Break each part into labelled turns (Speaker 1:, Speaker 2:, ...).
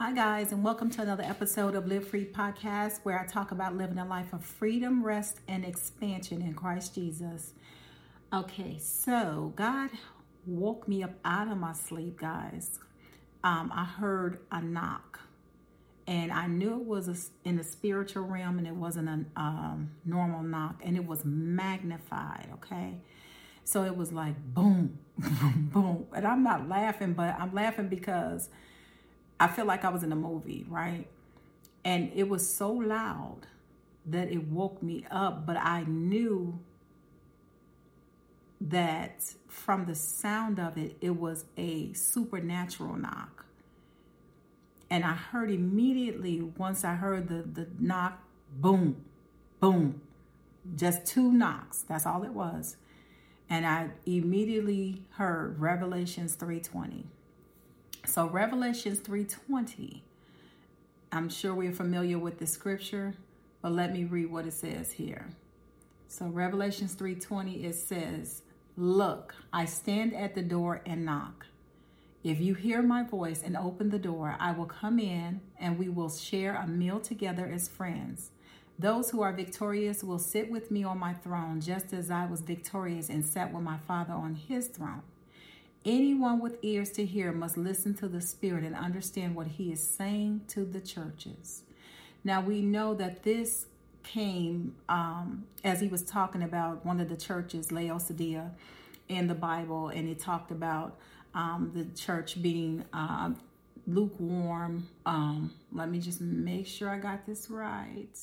Speaker 1: Hi, guys, and welcome to another episode of Live Free Podcast, where I talk about living a life of freedom, rest, and expansion in Christ Jesus. Okay, so God woke me up out of my sleep, guys. Um, I heard a knock, and I knew it was a, in the spiritual realm, and it wasn't a um, normal knock, and it was magnified. Okay, so it was like boom, boom, boom, and I'm not laughing, but I'm laughing because I feel like I was in a movie, right? And it was so loud that it woke me up, but I knew that from the sound of it, it was a supernatural knock. And I heard immediately once I heard the, the knock, boom, boom, just two knocks. That's all it was. And I immediately heard Revelations 320. So Revelations 3:20. I'm sure we're familiar with the scripture, but let me read what it says here. So Revelations 3:20 it says, "Look, I stand at the door and knock. If you hear my voice and open the door, I will come in and we will share a meal together as friends. Those who are victorious will sit with me on my throne, just as I was victorious and sat with my Father on his throne." Anyone with ears to hear must listen to the Spirit and understand what He is saying to the churches. Now, we know that this came um, as He was talking about one of the churches, Laodicea, in the Bible, and He talked about um, the church being uh, lukewarm. Um, let me just make sure I got this right.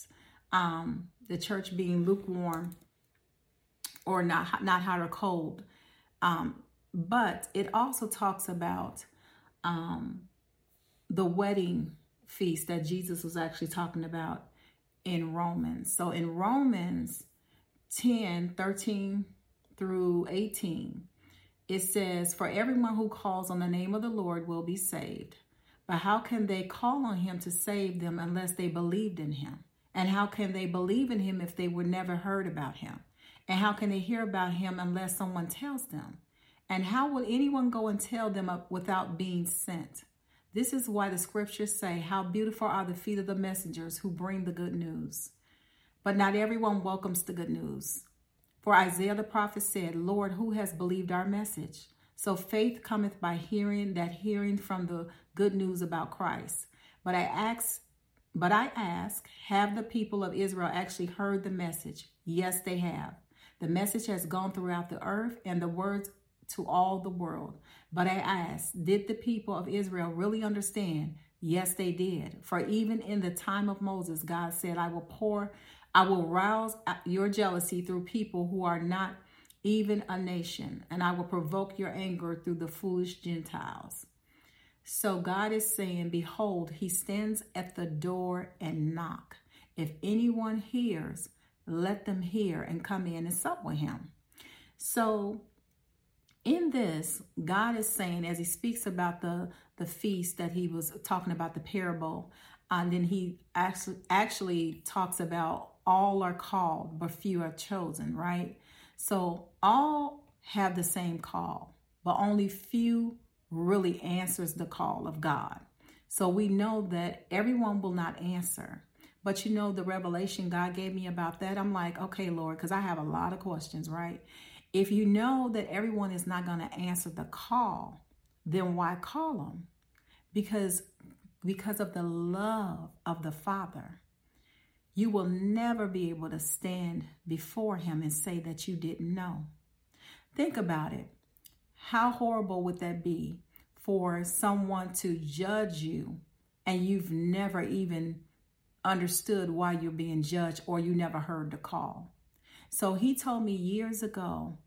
Speaker 1: Um, the church being lukewarm or not not hot or cold. Um, but it also talks about um, the wedding feast that Jesus was actually talking about in Romans. So in Romans 10 13 through 18, it says, For everyone who calls on the name of the Lord will be saved. But how can they call on him to save them unless they believed in him? And how can they believe in him if they were never heard about him? And how can they hear about him unless someone tells them? And how will anyone go and tell them up without being sent? This is why the scriptures say, How beautiful are the feet of the messengers who bring the good news. But not everyone welcomes the good news. For Isaiah the prophet said, Lord, who has believed our message? So faith cometh by hearing, that hearing from the good news about Christ. But I ask, but I ask, have the people of Israel actually heard the message? Yes, they have. The message has gone throughout the earth, and the words to all the world. But I ask, did the people of Israel really understand? Yes, they did. For even in the time of Moses, God said, I will pour, I will rouse uh, your jealousy through people who are not even a nation, and I will provoke your anger through the foolish Gentiles. So God is saying, Behold, he stands at the door and knock. If anyone hears, let them hear and come in and sup with him. So in this, God is saying, as he speaks about the, the feast that he was talking about, the parable, and then he actually, actually talks about all are called, but few are chosen, right? So all have the same call, but only few really answers the call of God. So we know that everyone will not answer. But you know, the revelation God gave me about that, I'm like, okay, Lord, because I have a lot of questions, right? If you know that everyone is not going to answer the call, then why call them? Because because of the love of the Father, you will never be able to stand before him and say that you didn't know. Think about it. How horrible would that be for someone to judge you and you've never even understood why you're being judged or you never heard the call? So he told me years ago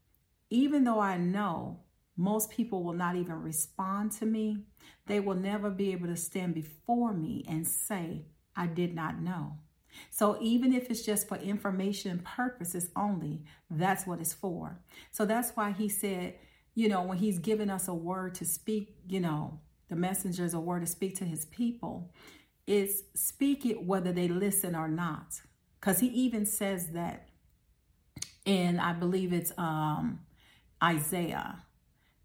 Speaker 1: even though I know most people will not even respond to me, they will never be able to stand before me and say, I did not know. So even if it's just for information purposes only, that's what it's for. So that's why he said, you know, when he's given us a word to speak, you know, the messenger is a word to speak to his people, is speak it whether they listen or not. Because he even says that in, I believe it's um Isaiah,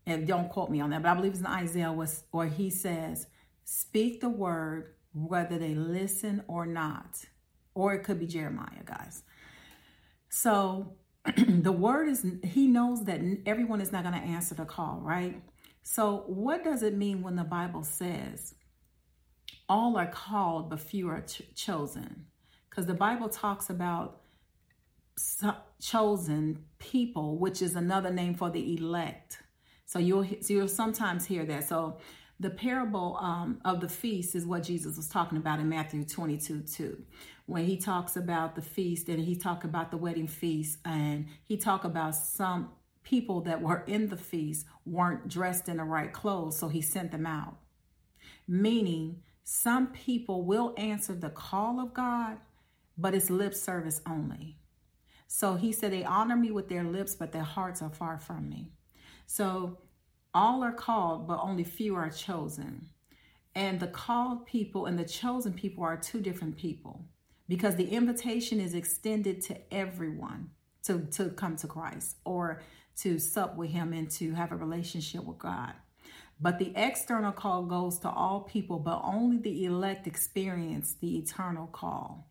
Speaker 1: and don't quote me on that, but I believe it's in Isaiah was, or he says, Speak the word whether they listen or not. Or it could be Jeremiah, guys. So the word is, he knows that everyone is not going to answer the call, right? So, what does it mean when the Bible says all are called, but few are ch- chosen? Because the Bible talks about chosen people, which is another name for the elect. So you'll so you'll sometimes hear that. So the parable um, of the feast is what Jesus was talking about in Matthew 22 2. When he talks about the feast and he talked about the wedding feast and he talked about some people that were in the feast weren't dressed in the right clothes, so he sent them out. Meaning, some people will answer the call of God, but it's lip service only. So he said, They honor me with their lips, but their hearts are far from me. So all are called, but only few are chosen. And the called people and the chosen people are two different people because the invitation is extended to everyone to, to come to Christ or to sup with Him and to have a relationship with God. But the external call goes to all people, but only the elect experience the eternal call.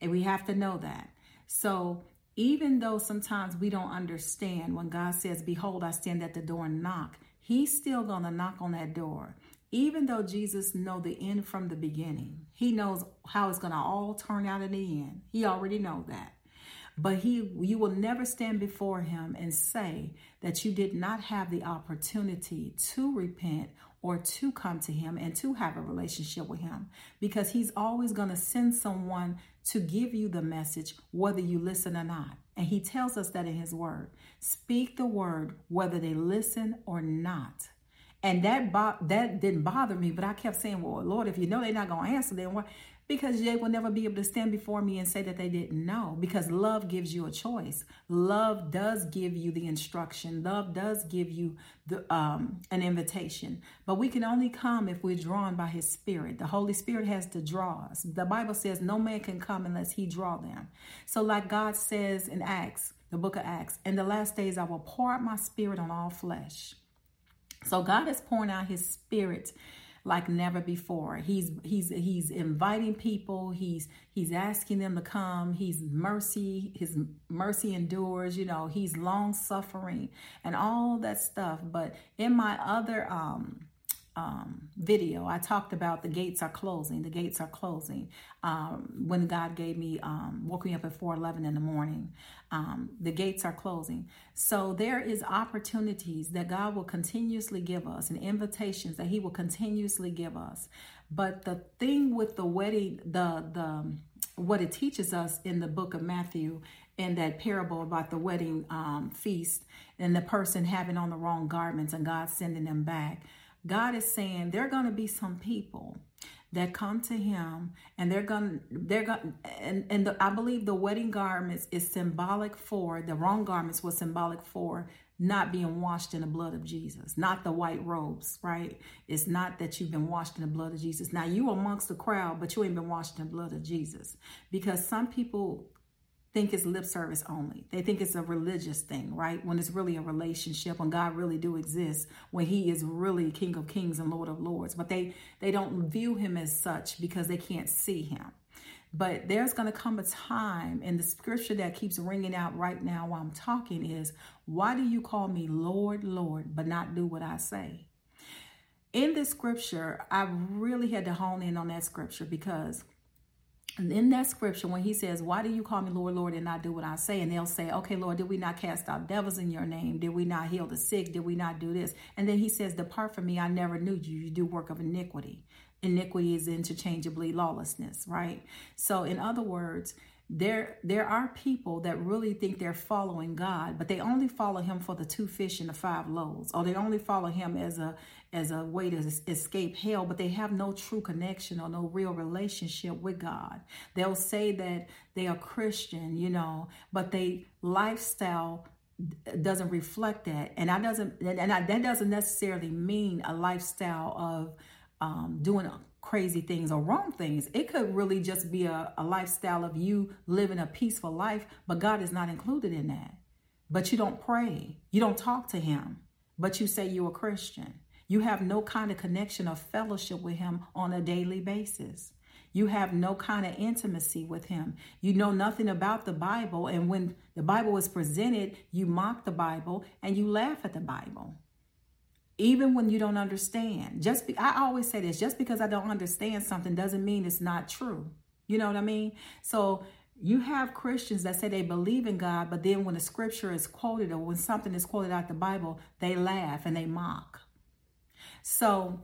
Speaker 1: And we have to know that. So even though sometimes we don't understand when God says, Behold, I stand at the door and knock, He's still going to knock on that door. Even though Jesus know the end from the beginning, he knows how it's going to all turn out in the end. He already know that. But he you will never stand before him and say that you did not have the opportunity to repent or to come to him and to have a relationship with him because he's always going to send someone to give you the message whether you listen or not. And he tells us that in his word. Speak the word whether they listen or not. And that bo- that didn't bother me, but I kept saying, "Well, Lord, if you know they're not going to answer, then what?" Because they will never be able to stand before me and say that they didn't know. Because love gives you a choice. Love does give you the instruction. Love does give you the um, an invitation. But we can only come if we're drawn by his spirit. The holy spirit has to draw us. The bible says no man can come unless he draw them. So like god says in acts the book of acts in the last days i will pour out my spirit on all flesh. So god is pouring out his spirit like never before. He's he's he's inviting people. He's he's asking them to come. He's mercy. His mercy endures. You know, he's long suffering and all that stuff. But in my other um um, video, I talked about the gates are closing. The gates are closing. Um, when God gave me, um, woke me up at 4:11 in the morning. Um, the gates are closing. So there is opportunities that God will continuously give us, and invitations that He will continuously give us. But the thing with the wedding, the the what it teaches us in the book of Matthew in that parable about the wedding um, feast and the person having on the wrong garments and God sending them back God is saying there are going to be some people that come to him and they're going to they're going and and the, I believe the wedding garments is symbolic for the wrong garments was symbolic for not being washed in the blood of Jesus, not the white robes, right? It's not that you've been washed in the blood of Jesus. Now you amongst the crowd, but you ain't been washed in the blood of Jesus. Because some people think it's lip service only. They think it's a religious thing, right? When it's really a relationship, when God really do exist, when He is really King of Kings and Lord of Lords. But they they don't view Him as such because they can't see Him. But there's going to come a time, and the scripture that keeps ringing out right now while I'm talking is, Why do you call me Lord, Lord, but not do what I say? In this scripture, I really had to hone in on that scripture because and in that scripture, when he says, Why do you call me Lord, Lord, and not do what I say? And they'll say, Okay, Lord, did we not cast out devils in your name? Did we not heal the sick? Did we not do this? And then he says, Depart from me, I never knew you. You do work of iniquity. Iniquity is interchangeably lawlessness, right? So, in other words, there there are people that really think they're following God, but they only follow him for the two fish and the five loaves, or they only follow him as a as a way to escape hell, but they have no true connection or no real relationship with God. They'll say that they are Christian, you know, but they lifestyle doesn't reflect that, and that doesn't and I, that doesn't necessarily mean a lifestyle of um, doing crazy things or wrong things. It could really just be a, a lifestyle of you living a peaceful life, but God is not included in that. But you don't pray, you don't talk to Him, but you say you're a Christian. You have no kind of connection or fellowship with him on a daily basis. You have no kind of intimacy with him. You know nothing about the Bible. And when the Bible is presented, you mock the Bible and you laugh at the Bible. Even when you don't understand. Just be, I always say this, just because I don't understand something doesn't mean it's not true. You know what I mean? So you have Christians that say they believe in God, but then when the scripture is quoted or when something is quoted out the Bible, they laugh and they mock. So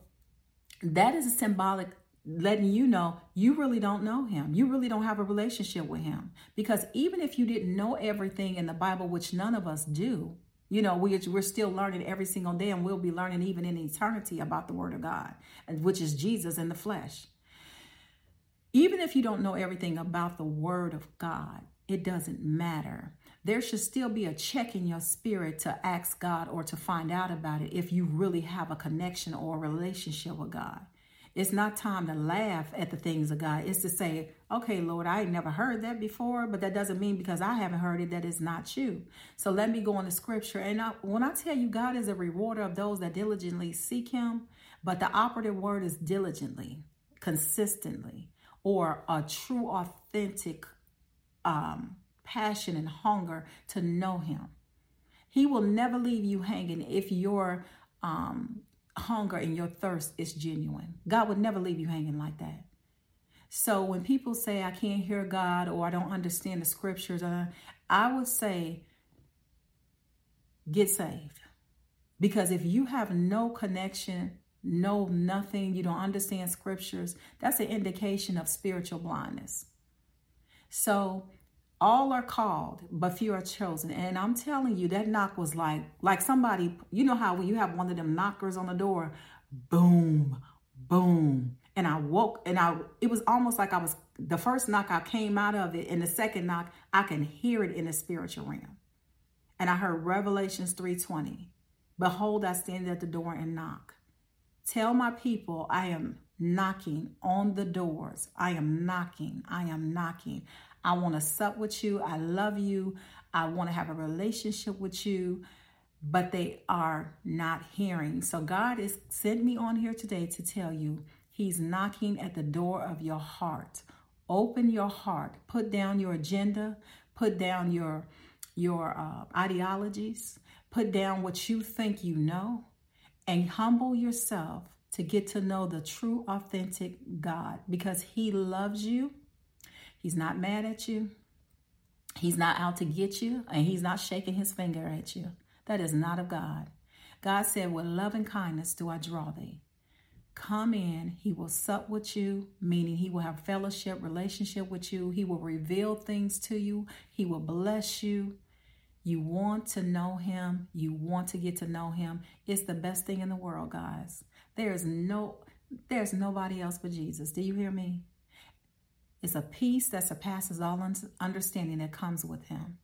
Speaker 1: that is a symbolic letting you know you really don't know him. You really don't have a relationship with him. Because even if you didn't know everything in the Bible, which none of us do, you know, we, we're still learning every single day, and we'll be learning even in eternity about the Word of God, which is Jesus in the flesh. Even if you don't know everything about the Word of God, it doesn't matter. There should still be a check in your spirit to ask God or to find out about it if you really have a connection or a relationship with God. It's not time to laugh at the things of God. It's to say, okay, Lord, I ain't never heard that before, but that doesn't mean because I haven't heard it that it's not you. So let me go on the scripture. And I, when I tell you God is a rewarder of those that diligently seek him, but the operative word is diligently, consistently, or a true, authentic um, passion and hunger to know him. He will never leave you hanging if your um, hunger and your thirst is genuine. God would never leave you hanging like that. So when people say, I can't hear God or I don't understand the scriptures, uh, I would say, get saved. Because if you have no connection, no nothing, you don't understand scriptures, that's an indication of spiritual blindness. So all are called, but few are chosen. And I'm telling you, that knock was like like somebody, you know how when you have one of them knockers on the door, boom, boom. And I woke and I it was almost like I was the first knock I came out of it, and the second knock, I can hear it in the spiritual realm. And I heard Revelations 3:20. Behold, I stand at the door and knock. Tell my people I am knocking on the doors. I am knocking. I am knocking. I want to sup with you. I love you. I want to have a relationship with you. But they are not hearing. So God has sent me on here today to tell you He's knocking at the door of your heart. Open your heart. Put down your agenda. Put down your your uh, ideologies. Put down what you think you know, and humble yourself to get to know the true, authentic God because He loves you He's not mad at you. He's not out to get you, and he's not shaking his finger at you. That is not of God. God said, With love and kindness do I draw thee. Come in, he will sup with you, meaning he will have fellowship, relationship with you. He will reveal things to you, he will bless you. You want to know him, you want to get to know him. It's the best thing in the world, guys. There's no there's nobody else but Jesus. Do you hear me? It's a peace that surpasses all understanding that comes with him.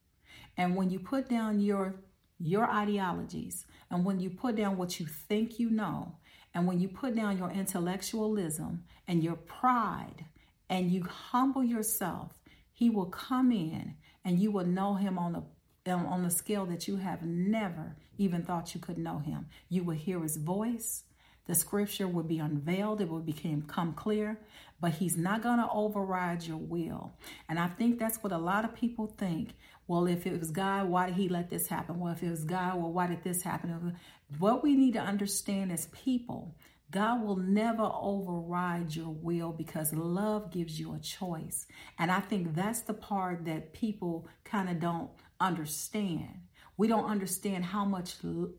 Speaker 1: And when you put down your your ideologies and when you put down what you think you know and when you put down your intellectualism and your pride and you humble yourself, he will come in and you will know him on a on a scale that you have never even thought you could know him. You will hear his voice the scripture will be unveiled, it will become come clear, but he's not going to override your will. And I think that's what a lot of people think. Well, if it was God, why did he let this happen? Well, if it was God, well, why did this happen? What we need to understand as people, God will never override your will because love gives you a choice. And I think that's the part that people kind of don't understand. We don't understand how much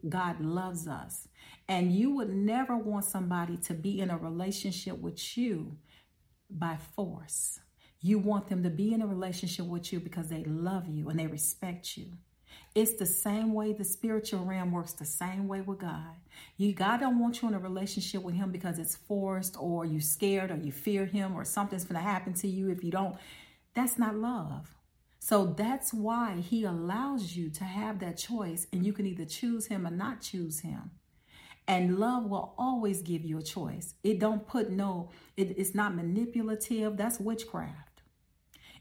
Speaker 1: God loves us. And you would never want somebody to be in a relationship with you by force. You want them to be in a relationship with you because they love you and they respect you. It's the same way the spiritual realm works the same way with God. You God don't want you in a relationship with him because it's forced or you scared or you fear him or something's to happen to you if you don't. That's not love. So that's why he allows you to have that choice and you can either choose him or not choose him. And love will always give you a choice. It don't put no, it, it's not manipulative. That's witchcraft.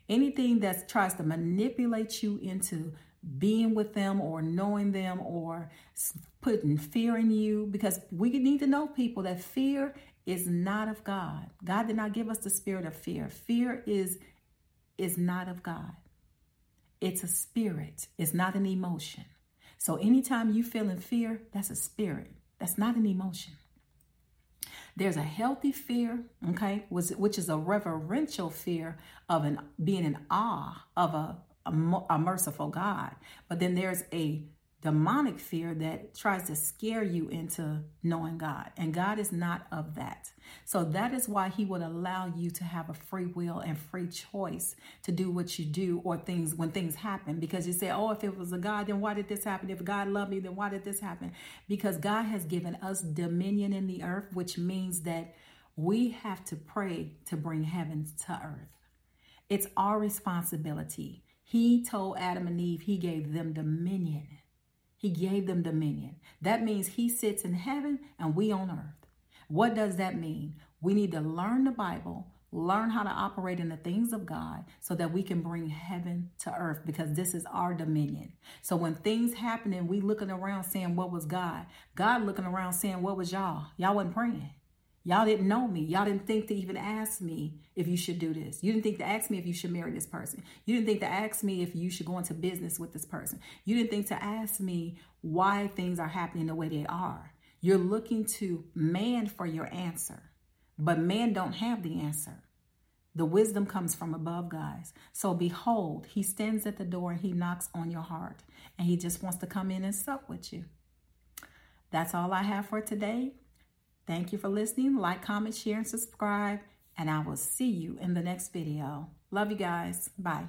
Speaker 1: Anything that tries to manipulate you into being with them or knowing them or putting fear in you because we need to know people that fear is not of God. God did not give us the spirit of fear. Fear is is not of God. It's a spirit. It's not an emotion. So anytime you feel in fear, that's a spirit. That's not an emotion. There's a healthy fear, okay, which is a reverential fear of an being in awe of a, a, a merciful God. But then there's a demonic fear that tries to scare you into knowing God. And God is not of that. So that is why he would allow you to have a free will and free choice to do what you do or things when things happen. Because you say, oh, if it was a God, then why did this happen? If God loved me, then why did this happen? Because God has given us dominion in the earth, which means that we have to pray to bring heaven to earth. It's our responsibility. He told Adam and Eve he gave them dominion. He gave them dominion. That means he sits in heaven and we on earth. What does that mean? We need to learn the Bible, learn how to operate in the things of God so that we can bring heaven to earth because this is our dominion. So when things happen and we looking around saying what was God, God looking around saying what was y'all? Y'all wasn't praying. Y'all didn't know me. Y'all didn't think to even ask me if you should do this. You didn't think to ask me if you should marry this person. You didn't think to ask me if you should go into business with this person. You didn't think to ask me why things are happening the way they are. You're looking to man for your answer, but man don't have the answer. The wisdom comes from above, guys. So behold, he stands at the door and he knocks on your heart and he just wants to come in and sup with you. That's all I have for today. Thank you for listening. Like, comment, share, and subscribe. And I will see you in the next video. Love you guys. Bye.